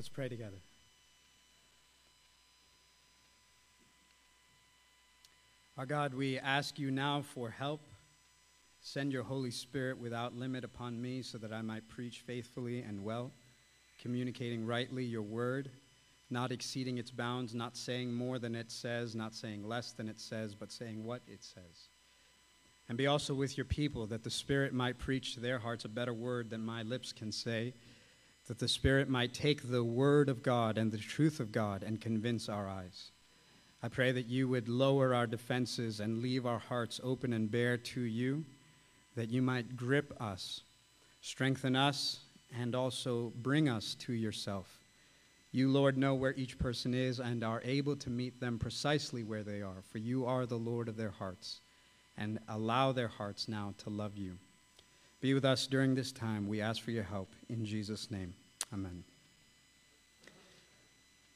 Let's pray together. Our God, we ask you now for help. Send your Holy Spirit without limit upon me so that I might preach faithfully and well, communicating rightly your word, not exceeding its bounds, not saying more than it says, not saying less than it says, but saying what it says. And be also with your people that the Spirit might preach to their hearts a better word than my lips can say, that the Spirit might take the word of God and the truth of God and convince our eyes. I pray that you would lower our defenses and leave our hearts open and bare to you, that you might grip us, strengthen us, and also bring us to yourself. You, Lord, know where each person is and are able to meet them precisely where they are, for you are the Lord of their hearts, and allow their hearts now to love you. Be with us during this time. We ask for your help. In Jesus' name, amen.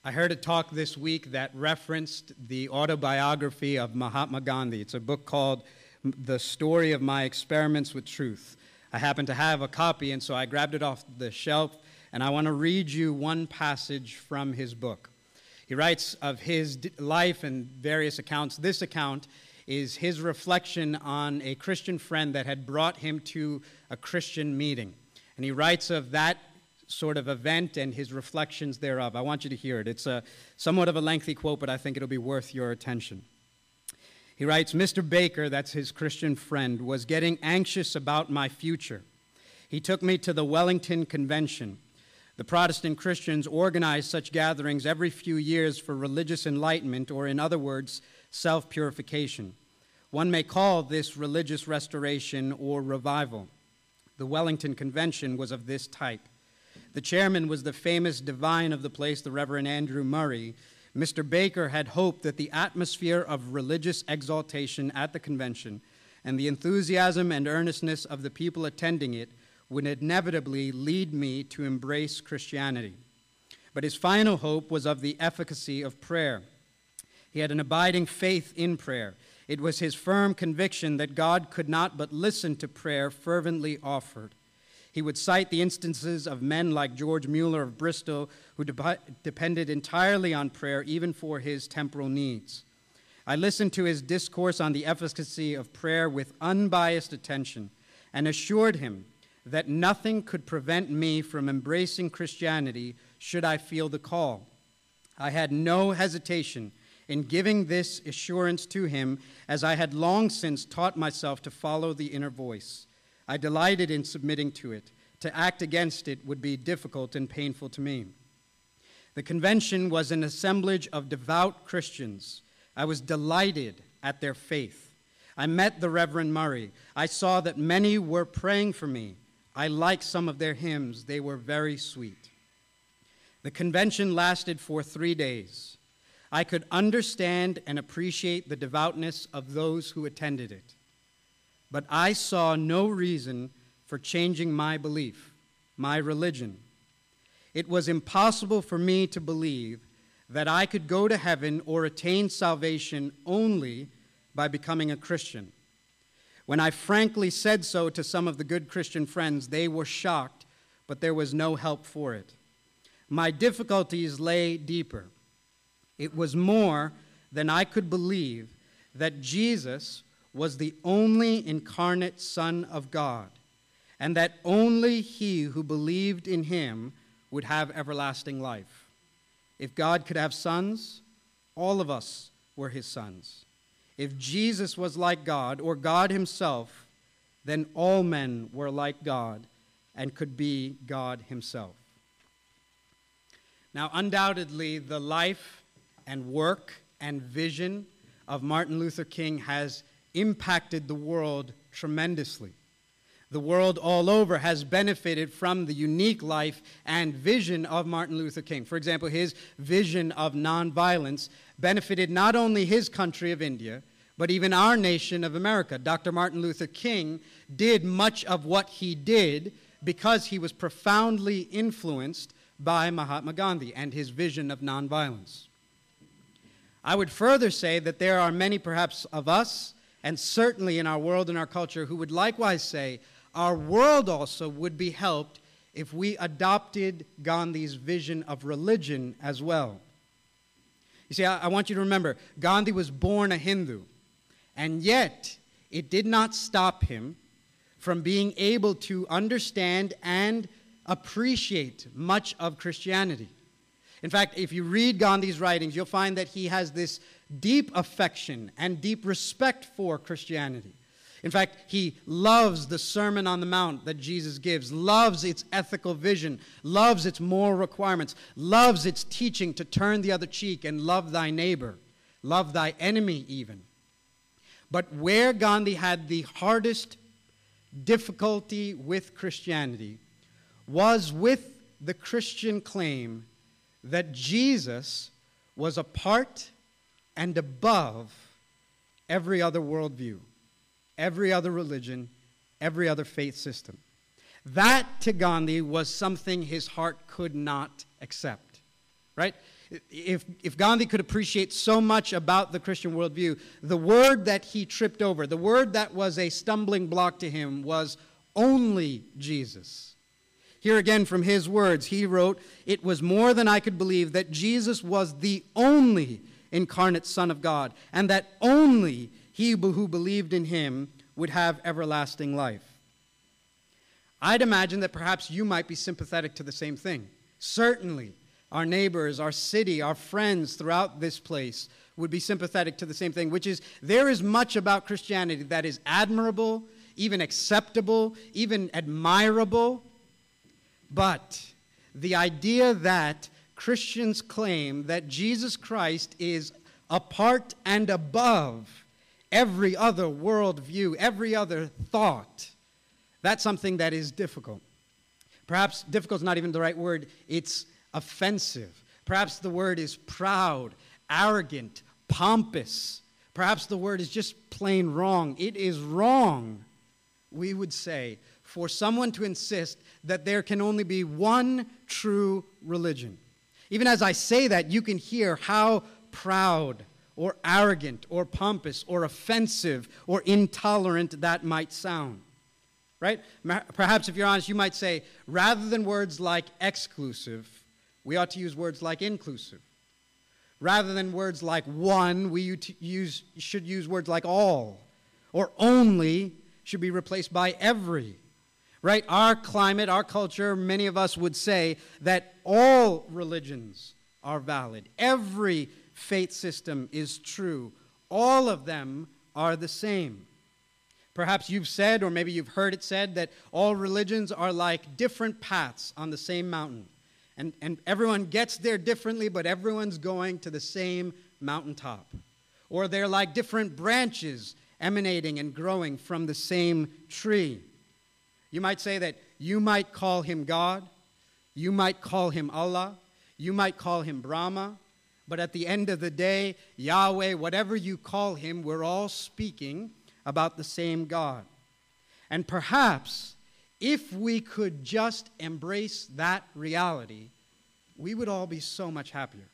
I heard a talk this week that referenced the autobiography of Mahatma Gandhi. It's a book called The Story of My Experiments with Truth. I happen to have a copy, and so I grabbed it off the shelf, and I want to read you one passage from his book. He writes of his life and various accounts. This account is his reflection on a Christian friend that had brought him to a Christian meeting. And he writes of that sort of event and his reflections thereof. I want you to hear it. It's a somewhat of a lengthy quote, but I think it'll be worth your attention. He writes Mr. Baker, that's his Christian friend, was getting anxious about my future. He took me to the Wellington Convention. The Protestant Christians organize such gatherings every few years for religious enlightenment, or in other words, self purification. One may call this religious restoration or revival. The Wellington Convention was of this type. The chairman was the famous divine of the place, the Reverend Andrew Murray. Mr. Baker had hoped that the atmosphere of religious exaltation at the convention and the enthusiasm and earnestness of the people attending it would inevitably lead me to embrace Christianity. But his final hope was of the efficacy of prayer. He had an abiding faith in prayer. It was his firm conviction that God could not but listen to prayer fervently offered. He would cite the instances of men like George Mueller of Bristol, who de- depended entirely on prayer even for his temporal needs. I listened to his discourse on the efficacy of prayer with unbiased attention and assured him that nothing could prevent me from embracing Christianity should I feel the call. I had no hesitation in giving this assurance to him, as I had long since taught myself to follow the inner voice. I delighted in submitting to it. To act against it would be difficult and painful to me. The convention was an assemblage of devout Christians. I was delighted at their faith. I met the Reverend Murray. I saw that many were praying for me. I liked some of their hymns, they were very sweet. The convention lasted for three days. I could understand and appreciate the devoutness of those who attended it but I saw no reason for changing my belief, my religion. It was impossible for me to believe that I could go to heaven or attain salvation only by becoming a Christian. When I frankly said so to some of the good Christian friends, they were shocked, but there was no help for it. My difficulties lay deeper. It was more than I could believe that Jesus was the only incarnate Son of God, and that only he who believed in him would have everlasting life. If God could have sons, all of us were his sons. If Jesus was like God, or God himself, then all men were like God and could be God himself. Now, undoubtedly, the life and work and vision of Martin Luther King has impacted the world tremendously. The world all over has benefited from the unique life and vision of Martin Luther King. For example, his vision of nonviolence benefited not only his country of India, but even our nation of America. Dr. Martin Luther King did much of what he did because he was profoundly influenced by Mahatma Gandhi and his vision of nonviolence. I would further say that there are many, perhaps, of us and certainly in our world and our culture, who would likewise say, our world also would be helped if we adopted Gandhi's vision of religion as well. You see, I, I, want you to remember Gandhi was born a Hindu, and yet it did not stop him from being able to understand and appreciate much of Christianity. In fact, if you read Gandhi's writings, you'll find that he has this deep affection and deep respect for Christianity. In fact, he loves the Sermon on the Mount that Jesus gives, loves its ethical vision, loves its moral requirements, loves its teaching to turn the other cheek and love thy neighbor, love thy enemy, even. But where Gandhi had the hardest difficulty with Christianity was with the Christian claim that Jesus was apart and above every other worldview, every other religion, every other faith system. That to Gandhi was something his heart could not accept, right? If, if Gandhi could appreciate so much about the Christian worldview, the word that he tripped over, the word that was a stumbling block to him was only Jesus. Here again from his words, he wrote, It was more than I could believe that Jesus was the only incarnate Son of God, and that only he who believed in him would have everlasting life. I'd imagine that perhaps you might be sympathetic to the same thing. Certainly, our neighbors, our city, our friends throughout this place would be sympathetic to the same thing, which is there is much about Christianity that is admirable, even acceptable, even admirable. But the idea that Christians claim that Jesus Christ is apart and above every other worldview, every other thought. That's something that is difficult. Perhaps difficult is not even the right word, it's offensive. Perhaps the word is proud, arrogant, pompous. Perhaps the word is just plain wrong. It is wrong, we would say, for someone to insist that there can only be one true religion. Even as I say that, you can hear how proud or arrogant or pompous or offensive or intolerant that might sound. Right? Perhaps if you're honest, you might say, rather than words like exclusive, we ought to use words like inclusive. Rather than words like one, we use, should use words like all. Or only should be replaced by every right? Our climate, our culture, many of us would say that all religions are valid. Every faith system is true. All of them are the same. Perhaps you've said, or maybe you've heard it said, that all religions are like different paths on the same mountain. And, and everyone gets there differently, but everyone's going to the same mountaintop. Or they're like different branches emanating and growing from the same tree. You might say that you might call him God, you might call him Allah, you might call him Brahma, but at the end of the day, Yahweh, whatever you call him, we're all speaking about the same God. And perhaps if we could just embrace that reality, we would all be so much happier.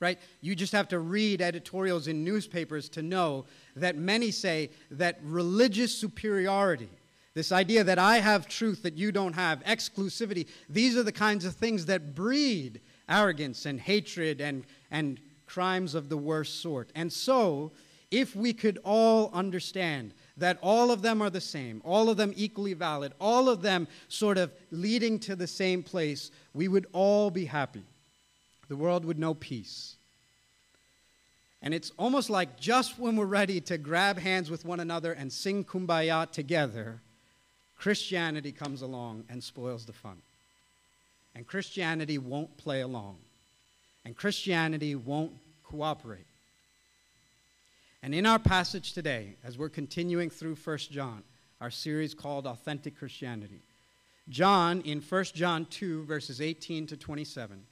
Right? You just have to read editorials in newspapers to know that many say that religious superiority this idea that I have truth that you don't have, exclusivity, these are the kinds of things that breed arrogance and hatred and, and crimes of the worst sort. And so, if we could all understand that all of them are the same, all of them equally valid, all of them sort of leading to the same place, we would all be happy. The world would know peace. And it's almost like just when we're ready to grab hands with one another and sing kumbaya together, Christianity comes along and spoils the fun. And Christianity won't play along. And Christianity won't cooperate. And in our passage today, as we're continuing through 1 John, our series called Authentic Christianity, John, in 1 John 2, verses 18 to 27,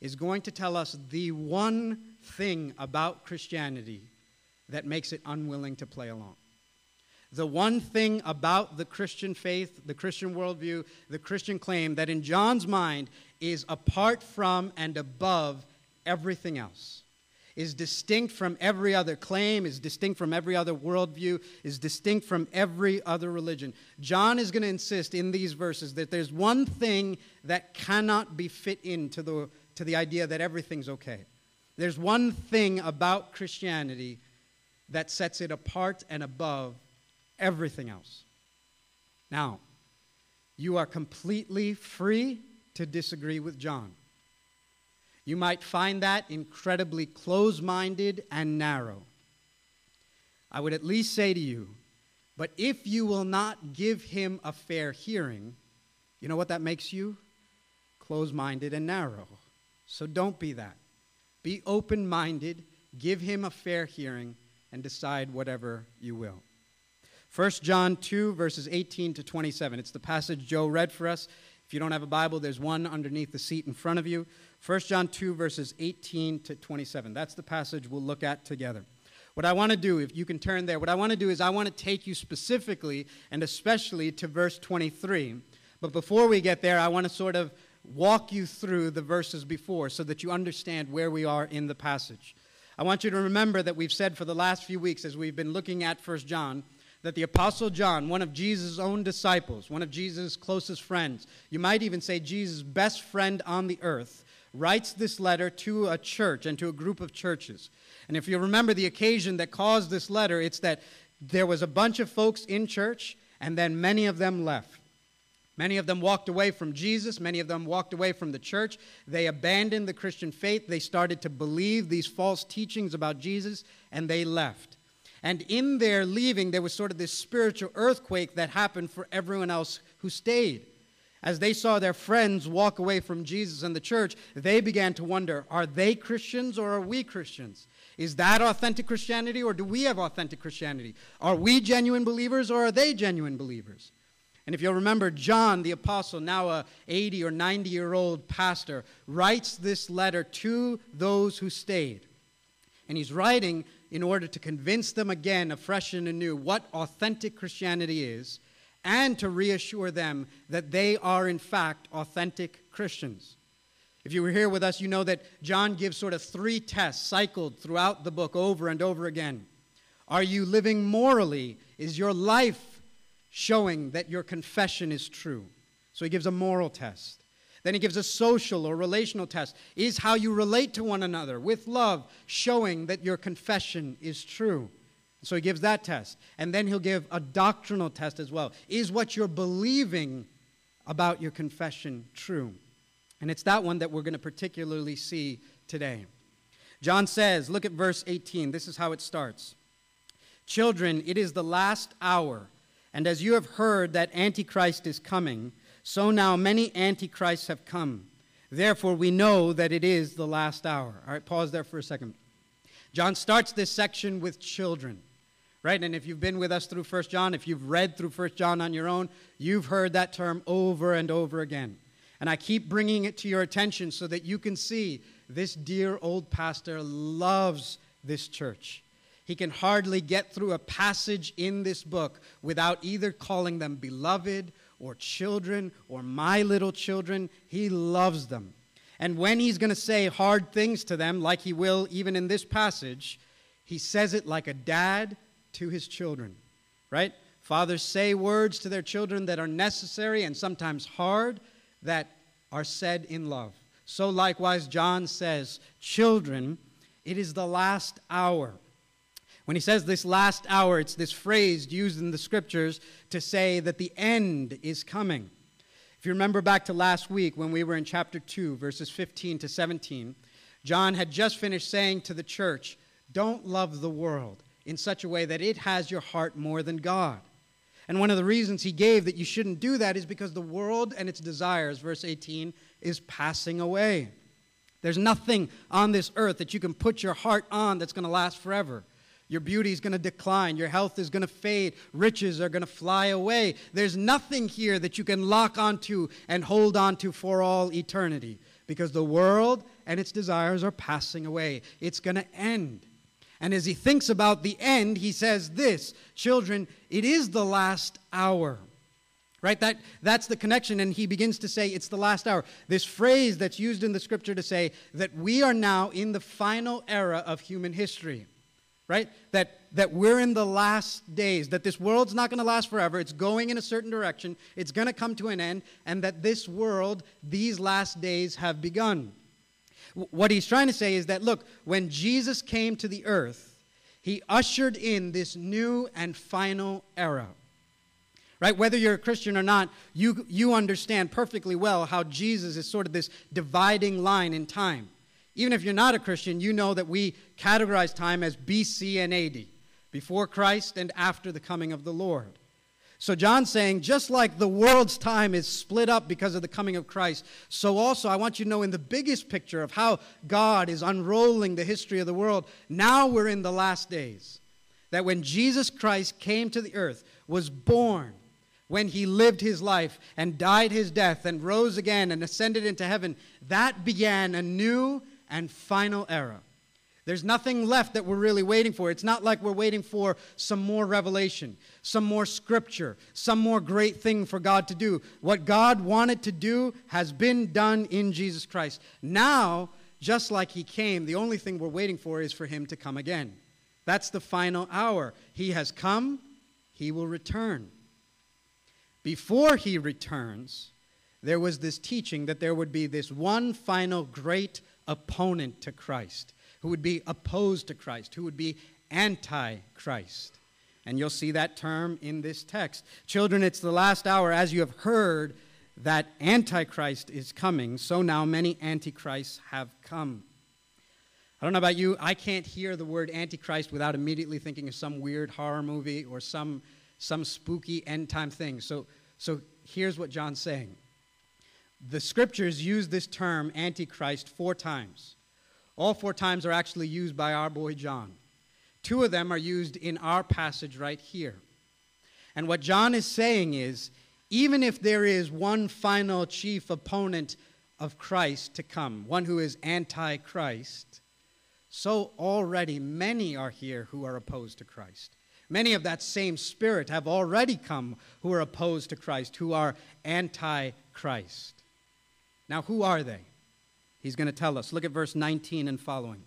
is going to tell us the one thing about Christianity that makes it unwilling to play along the one thing about the Christian faith, the Christian worldview, the Christian claim that in John's mind is apart from and above everything else. is distinct from every other claim, is distinct from every other worldview, is distinct from every other religion. John is going to insist in these verses that there's one thing that cannot be fit into the, to the idea that everything's okay. There's one thing about Christianity that sets it apart and above everything else. Now, you are completely free to disagree with John. You might find that incredibly close minded and narrow. I would at least say to you, but if you will not give him a fair hearing, you know what that makes you? Close minded and narrow. So don't be that. Be open minded, give him a fair hearing, and decide whatever you will. 1 John 2, verses 18 to 27. It's the passage Joe read for us. If you don't have a Bible, there's one underneath the seat in front of you. 1 John 2, verses 18 to 27. That's the passage we'll look at together. What I want to do, if you can turn there, what I want to do is I want to take you specifically and especially to verse 23. But before we get there, I want to sort of walk you through the verses before so that you understand where we are in the passage. I want you to remember that we've said for the last few weeks as we've been looking at 1 John that the Apostle John, one of Jesus' own disciples, one of Jesus' closest friends, you might even say Jesus' best friend on the earth, writes this letter to a church and to a group of churches. And if you remember the occasion that caused this letter, it's that there was a bunch of folks in church, and then many of them left. Many of them walked away from Jesus. Many of them walked away from the church. They abandoned the Christian faith. They started to believe these false teachings about Jesus, and they left. And in their leaving, there was sort of this spiritual earthquake that happened for everyone else who stayed as they saw their friends walk away from Jesus and the church, they began to wonder are they Christians or are we Christians? Is that authentic Christianity or do we have authentic Christianity? Are we genuine believers or are they genuine believers? And if you'll remember, John the apostle, now a 80 or 90 year old pastor, writes this letter to those who stayed. And he's writing in order to convince them again, afresh and anew, what authentic Christianity is and to reassure them that they are, in fact, authentic Christians. If you were here with us, you know that John gives sort of three tests cycled throughout the book over and over again. Are you living morally? Is your life showing that your confession is true? So he gives a moral test. Then he gives a social or relational test. Is how you relate to one another with love showing that your confession is true? So he gives that test. And then he'll give a doctrinal test as well. Is what you're believing about your confession true? And it's that one that we're going to particularly see today. John says, look at verse 18. This is how it starts. Children, it is the last hour. And as you have heard that Antichrist is coming, so now many Antichrists have come. Therefore, we know that it is the last hour. All right, pause there for a second. John starts this section with children right? And if you've been with us through First John, if you've read through First John on your own, you've heard that term over and over again. And I keep bringing it to your attention so that you can see this dear old pastor loves this church. He can hardly get through a passage in this book without either calling them beloved or children or my little children. He loves them. And when he's going to say hard things to them, like he will even in this passage, he says it like a dad to his children, right? Fathers say words to their children that are necessary and sometimes hard that are said in love. So likewise, John says, Children, it is the last hour. When he says this last hour, it's this phrase used in the scriptures to say that the end is coming. If you remember back to last week when we were in chapter 2, verses 15 to 17, John had just finished saying to the church, Don't love the world in such a way that it has your heart more than God. And one of the reasons he gave that you shouldn't do that is because the world and its desires, verse 18, is passing away. There's nothing on this earth that you can put your heart on that's going to last forever. Your beauty is going to decline. Your health is going to fade. Riches are going to fly away. There's nothing here that you can lock onto and hold onto for all eternity because the world and its desires are passing away. It's going to end. And as he thinks about the end, he says this Children, it is the last hour. Right? That, that's the connection. And he begins to say, it's the last hour. This phrase that's used in the scripture to say that we are now in the final era of human history. Right? That, that we're in the last days, that this world's not going to last forever. It's going in a certain direction. It's going to come to an end. And that this world, these last days, have begun. What he's trying to say is that, look, when Jesus came to the earth, he ushered in this new and final era right? Whether you're a Christian or not, you, you understand perfectly well how Jesus is sort of this dividing line in time. Even if you're not a Christian, you know that we categorize time as BC and AD, before Christ and after the coming of the Lord. So John's saying, just like the world's time is split up because of the coming of Christ, so also I want you to know in the biggest picture of how God is unrolling the history of the world, now we're in the last days. That when Jesus Christ came to the earth, was born, when he lived his life and died his death and rose again and ascended into heaven, that began a new and final era. There's nothing left that we're really waiting for. It's not like we're waiting for some more revelation, some more scripture, some more great thing for God to do. What God wanted to do has been done in Jesus Christ. Now, just like He came, the only thing we're waiting for is for Him to come again. That's the final hour. He has come, He will return. Before he returns, there was this teaching that there would be this one final great opponent to Christ who would be opposed to Christ, who would be anti Christ. And you'll see that term in this text. Children, it's the last hour, as you have heard that Antichrist is coming, so now many Antichrists have come. I don't know about you, I can't hear the word Antichrist without immediately thinking of some weird horror movie or some some spooky end time thing. So, so here's what John's saying. The scriptures use this term, Antichrist, four times. All four times are actually used by our boy John. Two of them are used in our passage right here. And what John is saying is even if there is one final chief opponent of Christ to come, one who is antichrist, so already many are here who are opposed to Christ. Many of that same spirit have already come who are opposed to Christ, who are anti Christ. Now, who are they? He's going to tell us. Look at verse 19 and following.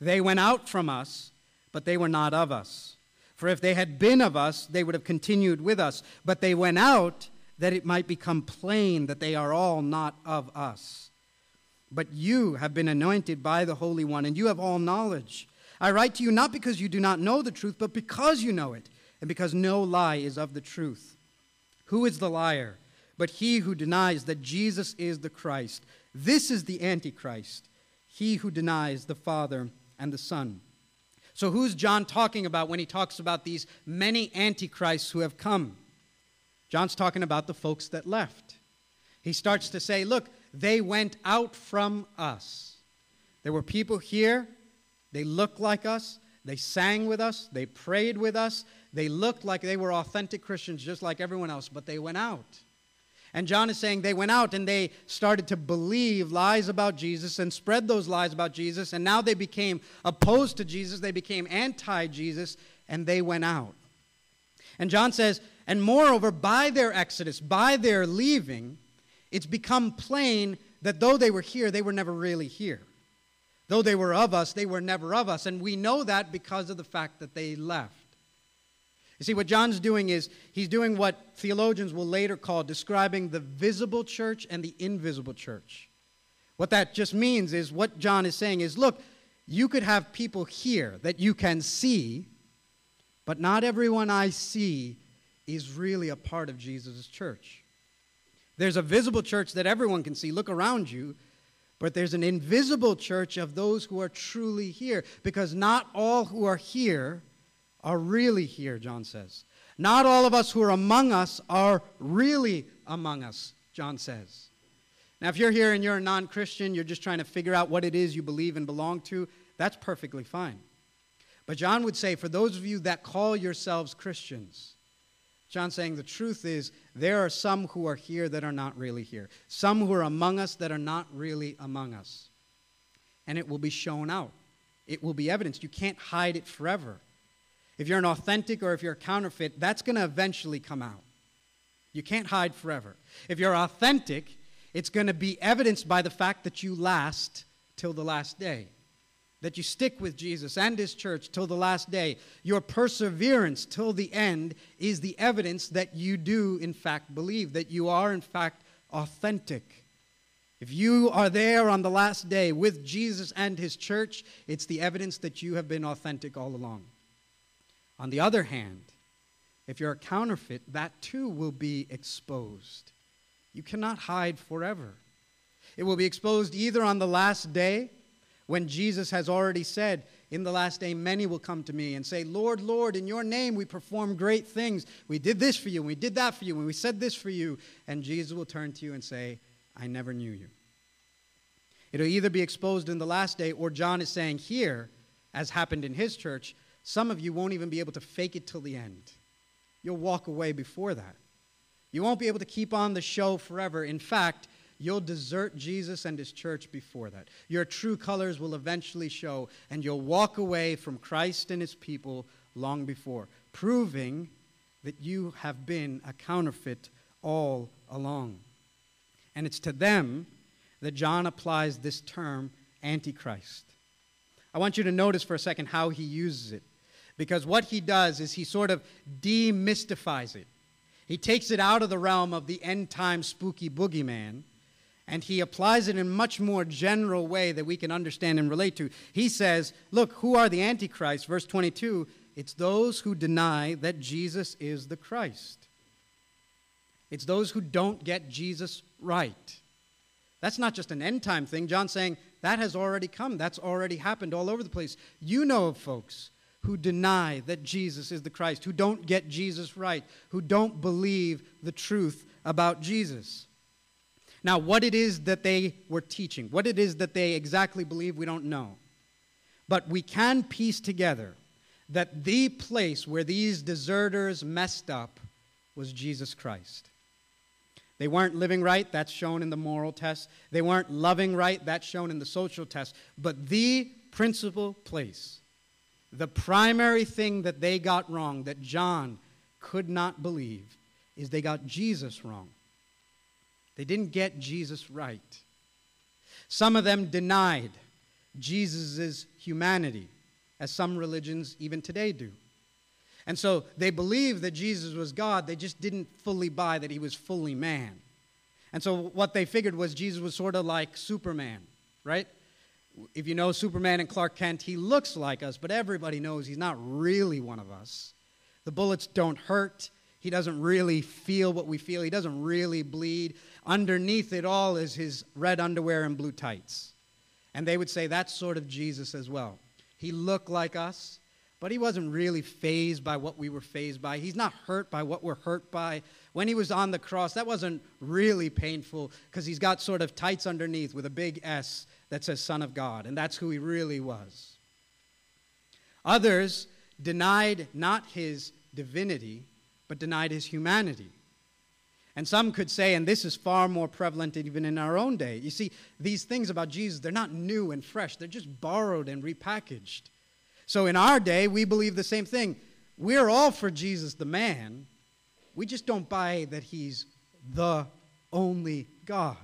They went out from us, but they were not of us. For if they had been of us, they would have continued with us. But they went out that it might become plain that they are all not of us. But you have been anointed by the Holy One, and you have all knowledge. I write to you not because you do not know the truth, but because you know it, and because no lie is of the truth. Who is the liar? But he who denies that Jesus is the Christ. This is the Antichrist, he who denies the Father and the Son. So, who's John talking about when he talks about these many antichrists who have come? John's talking about the folks that left. He starts to say, Look, they went out from us. There were people here they looked like us. They sang with us. They prayed with us. They looked like they were authentic Christians just like everyone else, but they went out. And John is saying they went out and they started to believe lies about Jesus and spread those lies about Jesus. And now they became opposed to Jesus. They became anti Jesus and they went out. And John says, and moreover, by their exodus, by their leaving, it's become plain that though they were here, they were never really here. Though they were of us, they were never of us. And we know that because of the fact that they left. You see, what John's doing is he's doing what theologians will later call describing the visible church and the invisible church. What that just means is what John is saying is look, you could have people here that you can see, but not everyone I see is really a part of Jesus' church. There's a visible church that everyone can see. Look around you. But there's an invisible church of those who are truly here, because not all who are here are really here, John says. Not all of us who are among us are really among us, John says. Now, if you're here and you're a non Christian, you're just trying to figure out what it is you believe and belong to, that's perfectly fine. But John would say, for those of you that call yourselves Christians, John saying the truth is there are some who are here that are not really here. Some who are among us that are not really among us. And it will be shown out. It will be evidenced. You can't hide it forever. If you're an authentic or if you're a counterfeit, that's going to eventually come out. You can't hide forever. If you're authentic, it's going to be evidenced by the fact that you last till the last day, that you stick with Jesus and His church till the last day. Your perseverance till the end is the evidence that you do, in fact, believe, that you are, in fact, authentic. If you are there on the last day with Jesus and His church, it's the evidence that you have been authentic all along. On the other hand, if you're a counterfeit, that too will be exposed. You cannot hide forever. It will be exposed either on the last day, when Jesus has already said, In the last day, many will come to me and say, Lord, Lord, in your name we performed great things. We did this for you, and we did that for you, and we said this for you. And Jesus will turn to you and say, I never knew you. It'll either be exposed in the last day, or John is saying here, as happened in his church, some of you won't even be able to fake it till the end. You'll walk away before that. You won't be able to keep on the show forever. In fact, you'll desert Jesus and his church before that. Your true colors will eventually show, and you'll walk away from Christ and his people long before, proving that you have been a counterfeit all along. And it's to them that John applies this term, Antichrist. I want you to notice for a second how he uses it. Because what he does is he sort of demystifies it. He takes it out of the realm of the end time spooky boogeyman and he applies it in a much more general way that we can understand and relate to. He says, Look, who are the Antichrist? Verse 22 it's those who deny that Jesus is the Christ. It's those who don't get Jesus right. That's not just an end time thing. John's saying that has already come, that's already happened all over the place. You know of folks who deny that Jesus is the Christ, who don't get Jesus right, who don't believe the truth about Jesus. Now, what it is that they were teaching, what it is that they exactly believe, we don't know. But we can piece together that the place where these deserters messed up was Jesus Christ. They weren't living right, that's shown in the moral test. They weren't loving right, that's shown in the social test. But the principal place the primary thing that they got wrong, that John could not believe, is they got Jesus wrong. They didn't get Jesus right. Some of them denied Jesus' humanity, as some religions even today do. And so they believed that Jesus was God, they just didn't fully buy that he was fully man. And so what they figured was Jesus was sort of like Superman, right? If you know Superman and Clark Kent, he looks like us, but everybody knows he's not really one of us. The bullets don't hurt. He doesn't really feel what we feel. He doesn't really bleed. Underneath it all is his red underwear and blue tights. And they would say that's sort of Jesus as well. He looked like us, but he wasn't really fazed by what we were fazed by. He's not hurt by what we're hurt by. When he was on the cross, that wasn't really painful because he's got sort of tights underneath with a big S that says Son of God, and that's who he really was. Others denied not his divinity, but denied his humanity. And some could say, and this is far more prevalent even in our own day. You see, these things about Jesus, they're not new and fresh, they're just borrowed and repackaged. So in our day, we believe the same thing. We're all for Jesus the man, we just don't buy that he's the only God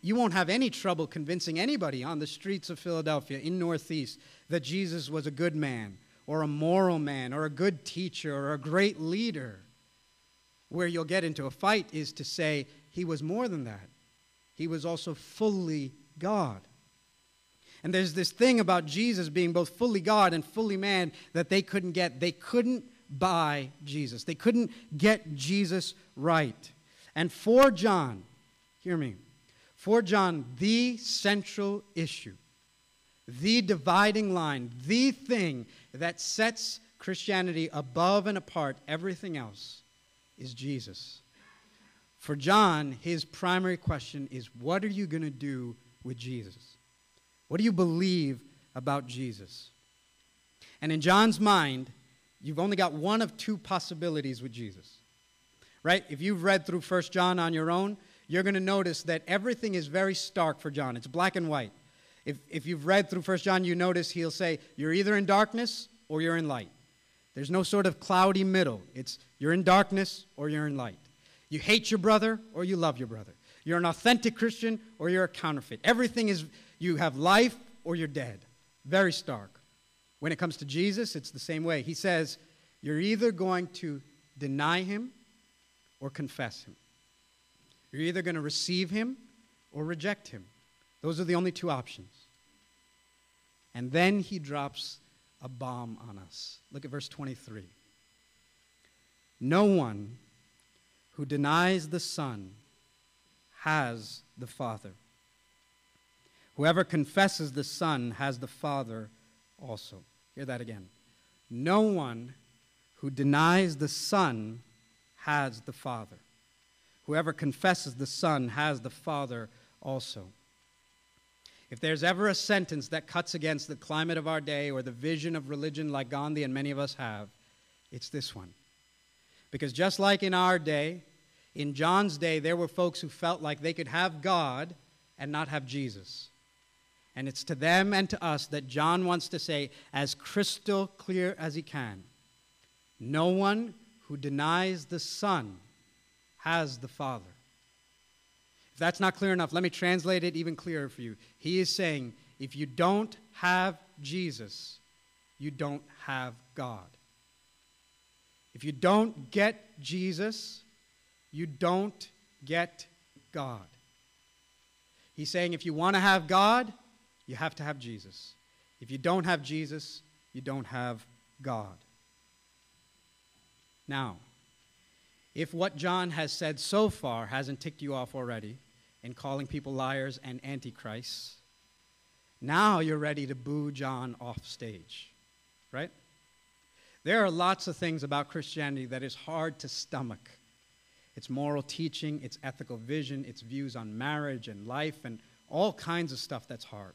you won't have any trouble convincing anybody on the streets of Philadelphia in Northeast that Jesus was a good man or a moral man or a good teacher or a great leader. Where you'll get into a fight is to say he was more than that. He was also fully God. And there's this thing about Jesus being both fully God and fully man that they couldn't get. They couldn't buy Jesus, they couldn't get Jesus right. And for John, hear me, for John, the central issue, the dividing line, the thing that sets Christianity above and apart everything else is Jesus. For John, his primary question is what are you going to do with Jesus? What do you believe about Jesus? And in John's mind, you've only got one of two possibilities with Jesus. Right? If you've read through First John on your own, you're going to notice that everything is very stark for John. It's black and white. If, if you've read through 1 John, you notice he'll say, You're either in darkness or you're in light. There's no sort of cloudy middle. It's you're in darkness or you're in light. You hate your brother or you love your brother. You're an authentic Christian or you're a counterfeit. Everything is you have life or you're dead. Very stark. When it comes to Jesus, it's the same way. He says, you're either going to deny him or confess him. You're either going to receive him or reject him. Those are the only two options. And then he drops a bomb on us. Look at verse 23. No one who denies the Son has the Father. Whoever confesses the Son has the Father also. Hear that again. No one who denies the Son has the Father. Whoever confesses the Son has the Father also. If there's ever a sentence that cuts against the climate of our day or the vision of religion like Gandhi and many of us have, it's this one. Because just like in our day, in John's day, there were folks who felt like they could have God and not have Jesus. And it's to them and to us that John wants to say, as crystal clear as he can no one who denies the Son has the Father. If that's not clear enough, let me translate it even clearer for you. He is saying, if you don't have Jesus, you don't have God. If you don't get Jesus, you don't get God. He's saying if you want to have God, you have to have Jesus. If you don't have Jesus, you don't have God. Now, if what John has said so far hasn't ticked you off already in calling people liars and antichrists, now you're ready to boo John off stage, right? There are lots of things about Christianity that is hard to stomach. Its moral teaching, its ethical vision, its views on marriage and life, and all kinds of stuff that's hard.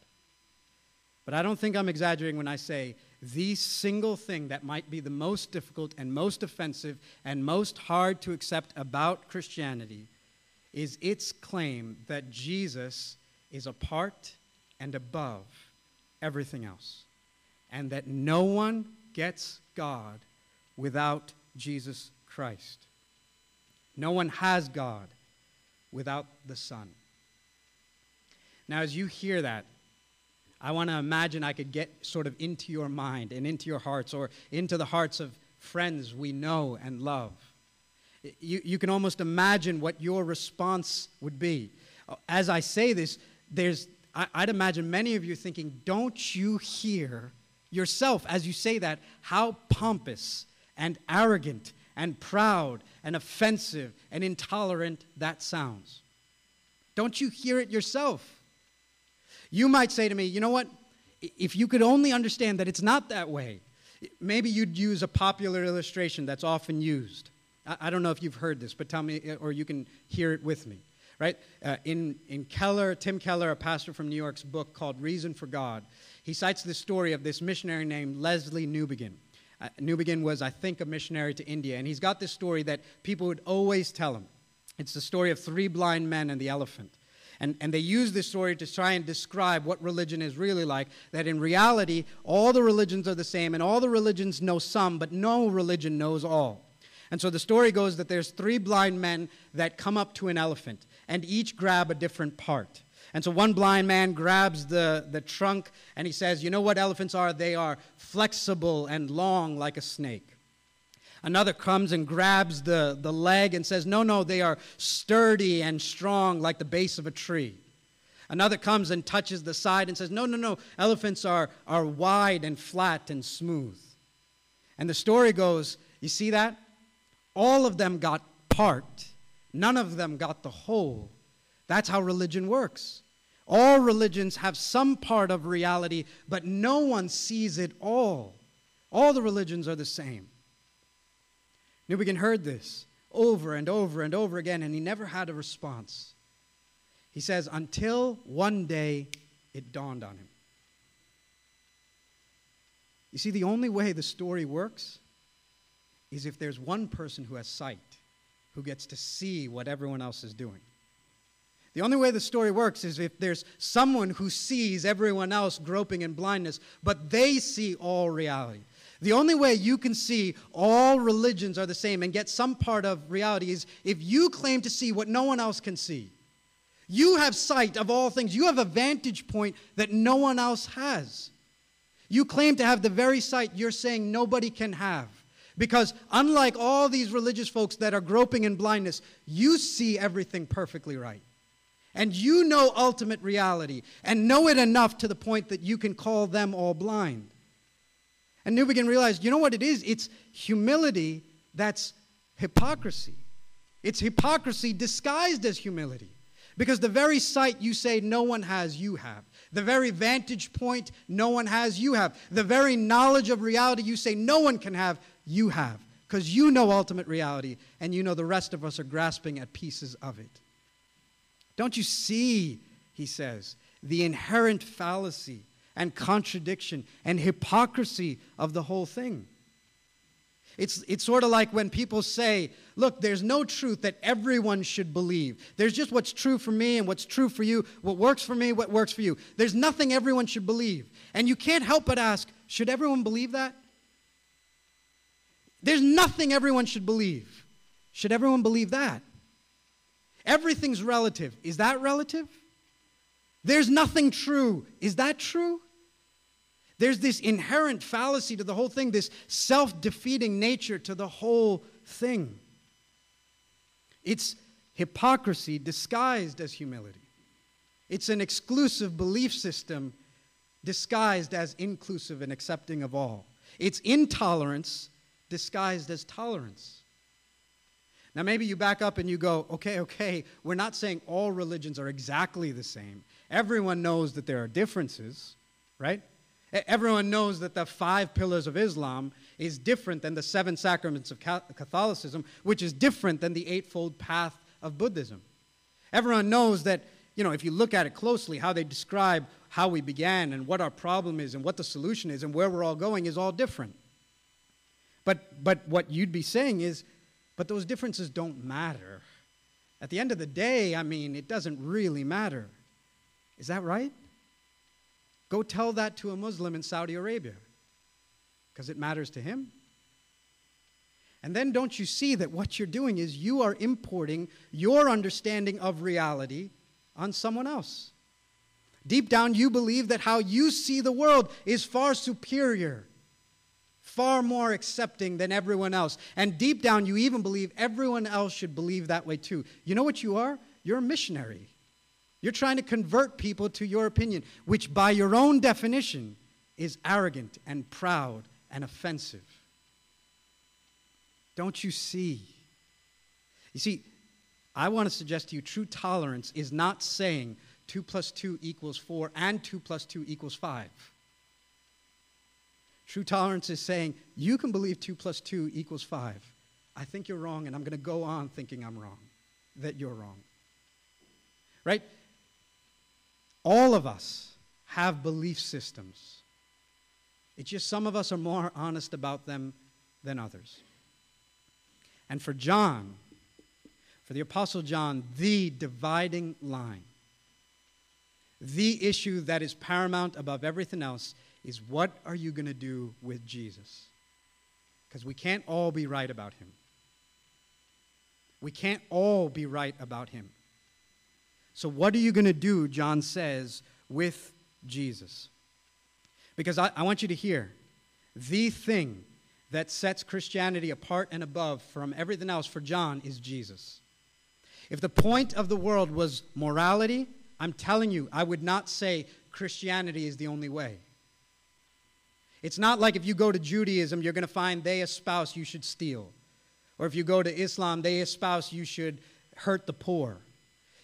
But I don't think I'm exaggerating when I say the single thing that might be the most difficult and most offensive and most hard to accept about Christianity is its claim that Jesus is apart and above everything else, and that no one gets God without Jesus Christ. No one has God without the Son. Now, as you hear that, I want to imagine I could get sort of into your mind and into your hearts or into the hearts of friends we know and love. You, you can almost imagine what your response would be. Uh, as I say this, there's, I, I'd imagine many of you thinking, don't you hear yourself as you say that how pompous and arrogant and proud and offensive and intolerant that sounds? Don't you hear it yourself? You might say to me, you know what? If you could only understand that it's not that way, maybe you'd use a popular illustration that's often used. I, don't know if you've heard this, but tell me, or you can hear it with me. Right? Uh, in, in Keller, Tim Keller, a pastor from New York's book called Reason for God, he cites the story of this missionary named Lesslie Newbigin. Uh, Newbigin was, I think, a missionary to India, and he's got this story that people would always tell him. It's the story of three blind men and the elephant. And, and they use this story to try and describe what religion is really like. That in reality, all the religions are the same, and all the religions know some, but no religion knows all. And so the story goes that there's three blind men that come up to an elephant, and each grab a different part. And so one blind man grabs the, the trunk and he says, You know what elephants are? They are flexible and long like a snake. Another comes and grabs the, the leg and says, No, no, they are sturdy and strong like the base of a tree. Another comes and touches the side and says, No, no, no, elephants are, are wide and flat and smooth. And the story goes, You see that? All of them got part, none of them got the whole. That's how religion works. All religions have some part of reality, but no one sees it all. All the religions are the same. Newbigin heard this over and over and over again, and he never had a response. He says, until one day it dawned on him. You see, the only way the story works is if there's one person who has sight, who gets to see what everyone else is doing. The only way the story works is if there's someone who sees everyone else groping in blindness, but they see all reality. The only way you can see all religions are the same and get some part of reality is if you claim to see what no one else can see. You have sight of all things. You have a vantage point that no one else has. You claim to have the very sight you're saying nobody can have. Because unlike all these religious folks that are groping in blindness, you see everything perfectly right. And you know ultimate reality and know it enough to the point that you can call them all blind. And Newbigin realized, you know what it is? It's humility that's hypocrisy. It's hypocrisy disguised as humility. Because the very sight you say no one has, you have. The very vantage point no one has, you have. The very knowledge of reality you say no one can have, you have. Because you know ultimate reality, and you know the rest of us are grasping at pieces of it. Don't you see, he says, the inherent fallacy and contradiction and hypocrisy of the whole thing? It's, it's sort of like when people say, look, there's no truth that everyone should believe. There's just what's true for me and what's true for you, what works for me, what works for you. There's nothing everyone should believe. And you can't help but ask, should everyone believe that? There's nothing everyone should believe. Should everyone believe that? Everything's relative. Is that relative? There's nothing true. Is that true? There's this inherent fallacy to the whole thing, this self defeating nature to the whole thing. It's hypocrisy disguised as humility. It's an exclusive belief system disguised as inclusive and accepting of all. It's intolerance disguised as tolerance. Now, maybe you back up and you go, okay, okay, we're not saying all religions are exactly the same. Everyone knows that there are differences, right? Everyone knows that the five pillars of Islam is different than the seven sacraments of Catholicism, which is different than the eightfold path of Buddhism. Everyone knows that, you know, if you look at it closely, how they describe how we began and what our problem is and what the solution is and where we're all going is all different. But, but what you'd be saying is, but those differences don't matter. At the end of the day, I mean, it doesn't really matter. Is that right? Go tell that to a Muslim in Saudi Arabia because it matters to him. And then don't you see that what you're doing is you are importing your understanding of reality on someone else? Deep down, you believe that how you see the world is far superior, far more accepting than everyone else. And deep down, you even believe everyone else should believe that way too. You know what you are? You're a missionary. You're trying to convert people to your opinion, which by your own definition is arrogant and proud and offensive. Don't you see? You see, I want to suggest to you true tolerance is not saying 2 plus 2 equals 4 and 2 plus 2 equals 5. True tolerance is saying you can believe 2 plus 2 equals 5. I think you're wrong, and I'm going to go on thinking I'm wrong, that you're wrong. Right? All of us have belief systems. It's just some of us are more honest about them than others. And for John, for the Apostle John, the dividing line, the issue that is paramount above everything else is what are you going to do with Jesus? Because we can't all be right about him. We can't all be right about him. So, what are you going to do, John says, with Jesus? Because I, I, want you to hear the thing that sets Christianity apart and above from everything else for John is Jesus. If the point of the world was morality, I'm telling you, I would not say Christianity is the only way. It's not like if you go to Judaism, you're going to find they espouse you should steal. Or if you go to Islam, they espouse you should hurt the poor.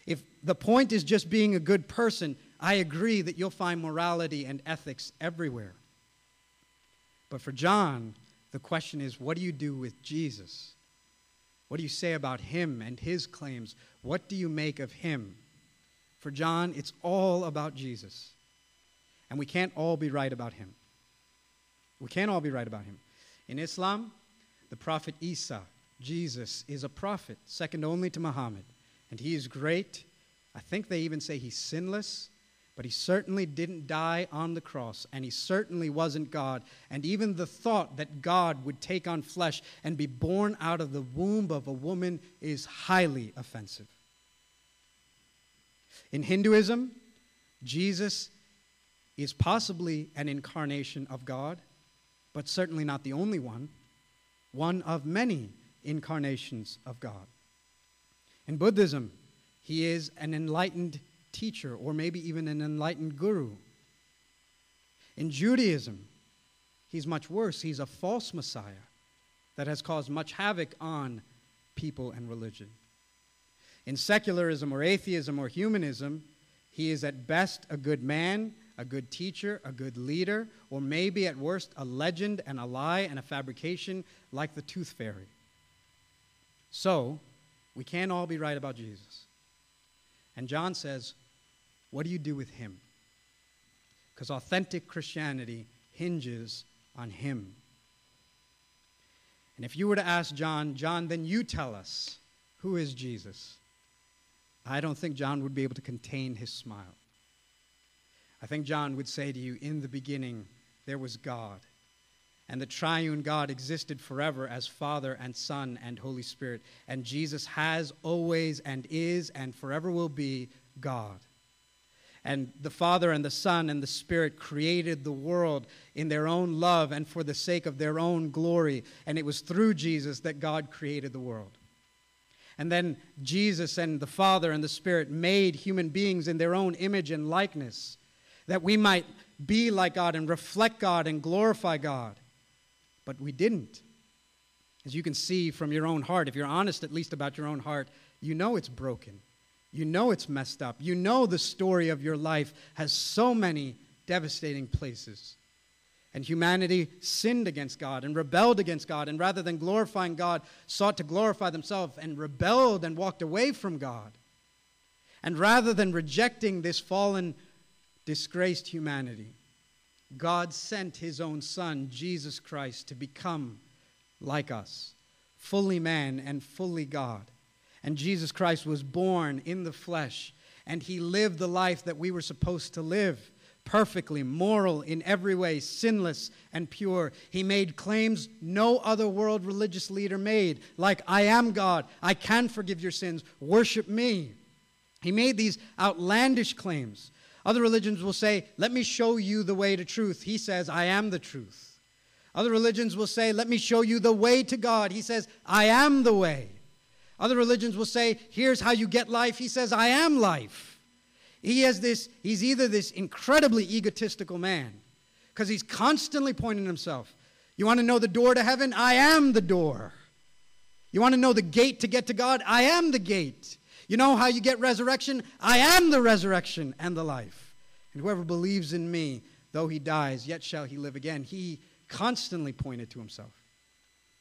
If the point is just being a good person, I agree that you'll find morality and ethics everywhere. But for John, the question is what do you do with Jesus? What do you say about him and his claims? What do you make of him? For John, it's all about Jesus. And we can't all be right about him. We can't all be right about him. In Islam, the prophet Isa, Jesus, is a prophet, second only to Muhammad. And he is great. I think they even say he's sinless. But he certainly didn't die on the cross, and he certainly wasn't God. And even the thought that God would take on flesh and be born out of the womb of a woman is highly offensive. In Hinduism, Jesus is possibly an incarnation of God, but certainly not the only one, one of many incarnations of God. In Buddhism, he is an enlightened teacher or maybe even an enlightened guru. In Judaism, he's much worse. He's a false Messiah that has caused much havoc on people and religion. In secularism or atheism or humanism, he is at best a good man, a good teacher, a good leader, or maybe at worst a legend and a lie and a fabrication like the tooth fairy. So, we can't all be right about Jesus. And John says, What do you do with him? Because authentic Christianity hinges on him. And if you were to ask John, John, then you tell us, who is Jesus? I don't think John would be able to contain his smile. I think John would say to you, In the beginning, there was God. And the triune God existed forever as Father and Son and Holy Spirit. And Jesus has always and is and forever will be God. And the Father and the Son and the Spirit created the world in their own love and for the sake of their own glory. And it was through Jesus that God created the world. And then Jesus and the Father and the Spirit made human beings in their own image and likeness that we might be like God and reflect God and glorify God. But we didn't. As you can see from your own heart, if you're honest at least about your own heart, you know it's broken. You know it's messed up. You know the story of your life has so many devastating places. And humanity sinned against God and rebelled against God, and rather than glorifying God, sought to glorify themselves and rebelled and walked away from God. And rather than rejecting this fallen, disgraced humanity, God sent his own Son, Jesus Christ, to become like us, fully man and fully God. And Jesus Christ was born in the flesh, and he lived the life that we were supposed to live perfectly, moral in every way, sinless and pure. He made claims no other world religious leader made, like, I am God, I can forgive your sins, worship me. He made these outlandish claims. Other religions will say, Let me show you the way to truth. He says, I am the truth. Other religions will say, Let me show you the way to God. He says, I am the way. Other religions will say, Here's how you get life. He says, I am life. He has this, he's either this incredibly egotistical man, because he's constantly pointing himself. You want to know the door to heaven? I am the door. You want to know the gate to get to God? I am the gate. You know how you get resurrection? I am the resurrection and the life. And whoever believes in me, though he dies, yet shall he live again. He constantly pointed to himself.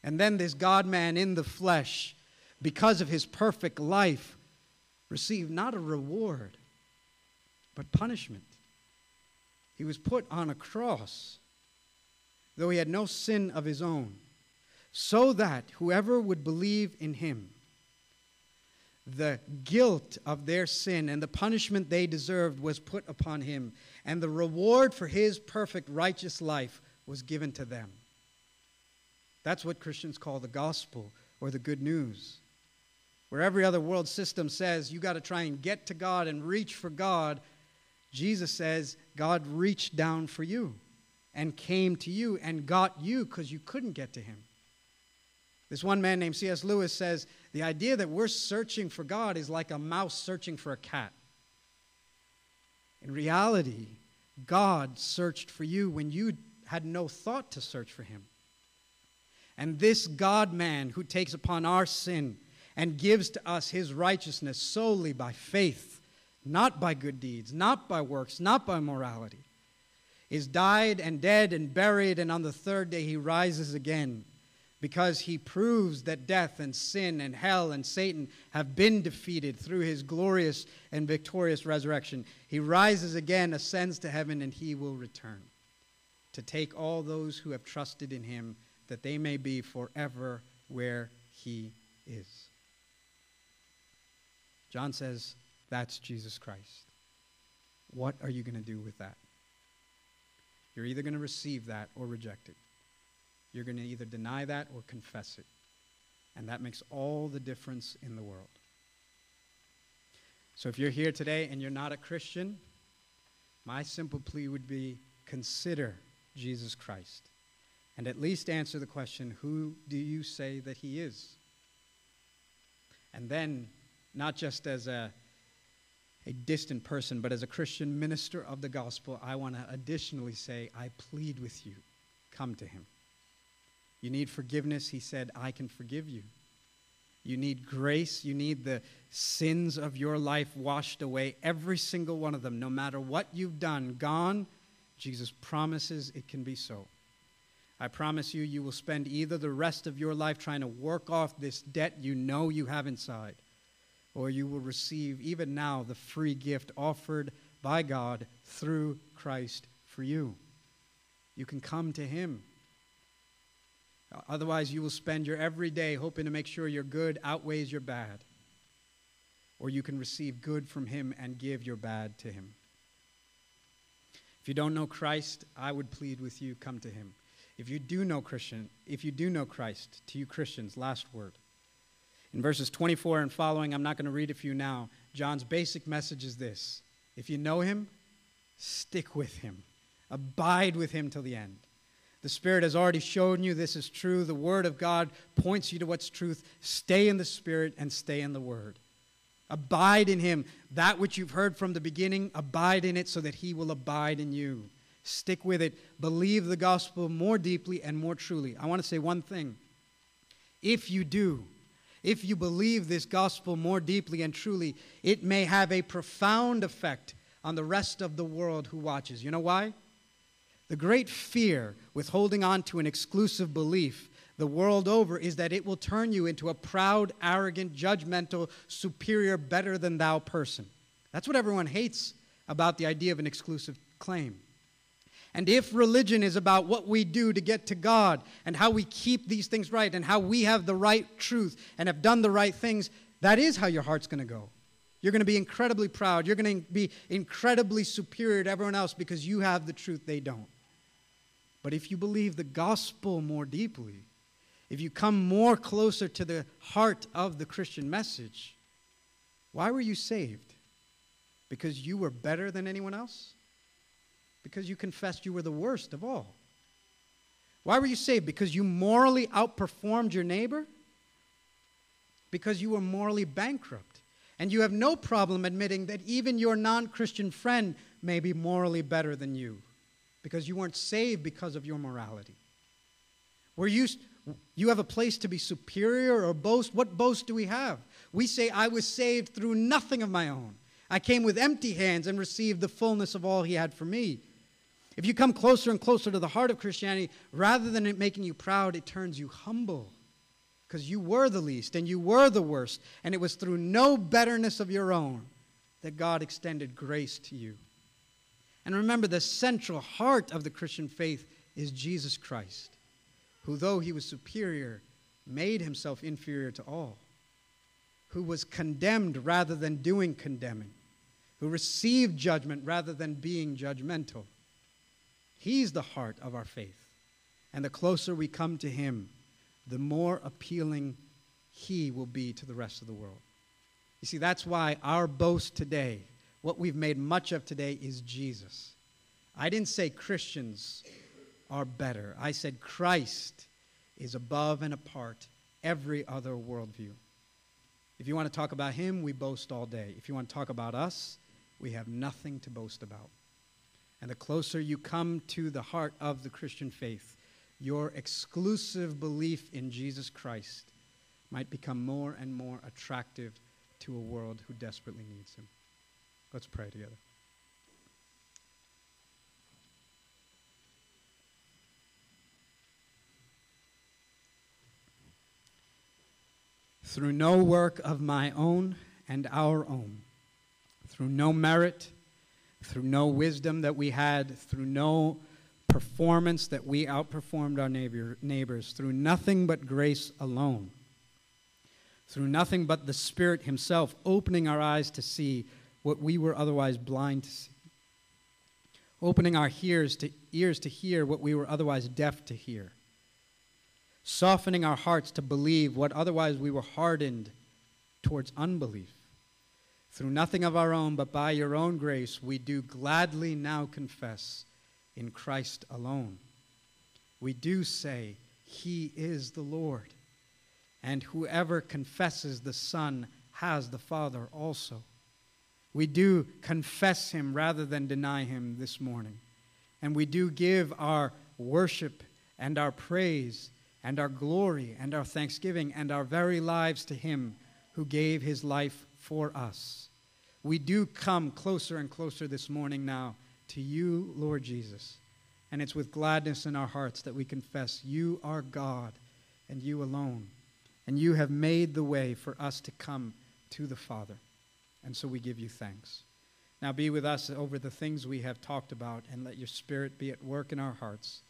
And then this God man in the flesh, because of his perfect life, received not a reward, but punishment. He was put on a cross, though he had no sin of his own, so that whoever would believe in him, the guilt of their sin and the punishment they deserved was put upon him, and the reward for his perfect righteous life was given to them. That's what Christians call the gospel or the good news. Where every other world system says you got to try and get to God and reach for God, Jesus says God reached down for you and came to you and got you because you couldn't get to him. This one man named C.S. Lewis says the idea that we're searching for God is like a mouse searching for a cat. In reality, God searched for you when you had no thought to search for him. And this God man who takes upon our sin and gives to us his righteousness solely by faith not by good deeds, not by works, not by morality, is died and dead and buried, and on the third day he rises again because he proves that death and sin and hell and Satan have been defeated through his glorious and victorious resurrection. He rises again, ascends to heaven, and he will return to take all those who have trusted in him that they may be forever where he is. John says, that's Jesus Christ. What are you going to do with that? You're either going to receive that or reject it. You're going to either deny that or confess it. And that makes all the difference in the world. So if you're here today and you're not a Christian, my simple plea would be consider Jesus Christ and at least answer the question who do you say that he is? And then, not just as a, a distant person, but as a Christian minister of the gospel, I want to additionally say, I plead with you, come to him. You need forgiveness, he said, I can forgive you. You need grace. You need the sins of your life washed away, every single one of them, no matter what you've done, gone. Jesus promises it can be so. I promise you, you will spend either the rest of your life trying to work off this debt you know you have inside, or you will receive, even now, the free gift offered by God through Christ for you. You can come to Him. Otherwise, you will spend your every day hoping to make sure your good outweighs your bad. Or you can receive good from Him and give your bad to Him. If you don't know Christ, I would plead with you come to Him. If you do know Christian, if you do know Christ, to you Christians, last word. In verses 24 and following, I'm not going to read it for you now. John's basic message is this If you know him, stick with him, abide with him till the end. The Spirit has already shown you this is true. The Word of God points you to what's truth. Stay in the Spirit and stay in the Word. Abide in Him. That which you've heard from the beginning, abide in it so that He will abide in you. Stick with it. Believe the gospel more deeply and more truly. I want to say one thing. If you do, if you believe this gospel more deeply and truly, it may have a profound effect on the rest of the world who watches. You know why? The great fear with holding on to an exclusive belief the world over is that it will turn you into a proud, arrogant, judgmental, superior, better than thou person. That's what everyone hates about the idea of an exclusive claim. And if religion is about what we do to get to God and how we keep these things right and how we have the right truth and have done the right things, that is how your heart's going to go. You're going to be incredibly proud. You're going to be incredibly superior to everyone else because you have the truth they don't. But if you believe the gospel more deeply, if you come more closer to the heart of the Christian message, why were you saved? Because you were better than anyone else? Because you confessed you were the worst of all. Why were you saved? Because you morally outperformed your neighbor? Because you were morally bankrupt. And you have no problem admitting that even your non Christian friend may be morally better than you because you weren't saved because of your morality. Were you, you have a place to be superior or boast? What boast do we have? We say, I was saved through nothing of my own. I came with empty hands and received the fullness of all he had for me. If you come closer and closer to the heart of Christianity, rather than it making you proud, it turns you humble. Because you were the least and you were the worst, and it was through no betterness of your own that God extended grace to you. And remember, the central heart of the Christian faith is Jesus Christ, who, though he was superior, made himself inferior to all, who was condemned rather than doing condemning, who received judgment rather than being judgmental He's the heart of our faith. And the closer we come to Him, the more appealing He will be to the rest of the world. You see, that's why our boast today, what we've made much of today, is Jesus. I didn't say Christians are better, I said Christ is above and apart every other worldview. If you want to talk about Him, we boast all day. If you want to talk about us, we have nothing to boast about. And the closer you come to the heart of the Christian faith, your exclusive belief in Jesus Christ might become more and more attractive to a world who desperately needs him. Let's pray together. Through no work of my own and our own, through no merit, through no wisdom that we had, through no performance that we outperformed our neighbor, neighbors, through nothing but grace alone, through nothing but the Spirit Himself opening our eyes to see what we were otherwise blind to see. opening our ears to, ears to hear what we were otherwise deaf to hear, softening our hearts to believe what otherwise we were hardened towards unbelief. Through nothing of our own, but by your own grace, we do gladly now confess in Christ alone. We do say, He is the Lord. And whoever confesses the Son has the Father also. We do confess Him rather than deny Him this morning. And we do give our worship and our praise and our glory and our thanksgiving and our very lives to Him who gave His life for us we do come closer and closer this morning now to you, Lord Jesus. And it's with gladness in our hearts that we confess you are God and you alone. And you have made the way for us to come to the Father. And so we give you thanks. Now be with us over the things we have talked about and let your Spirit be at work in our hearts.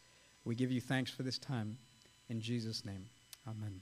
We give you thanks for this time. In Jesus' name, amen.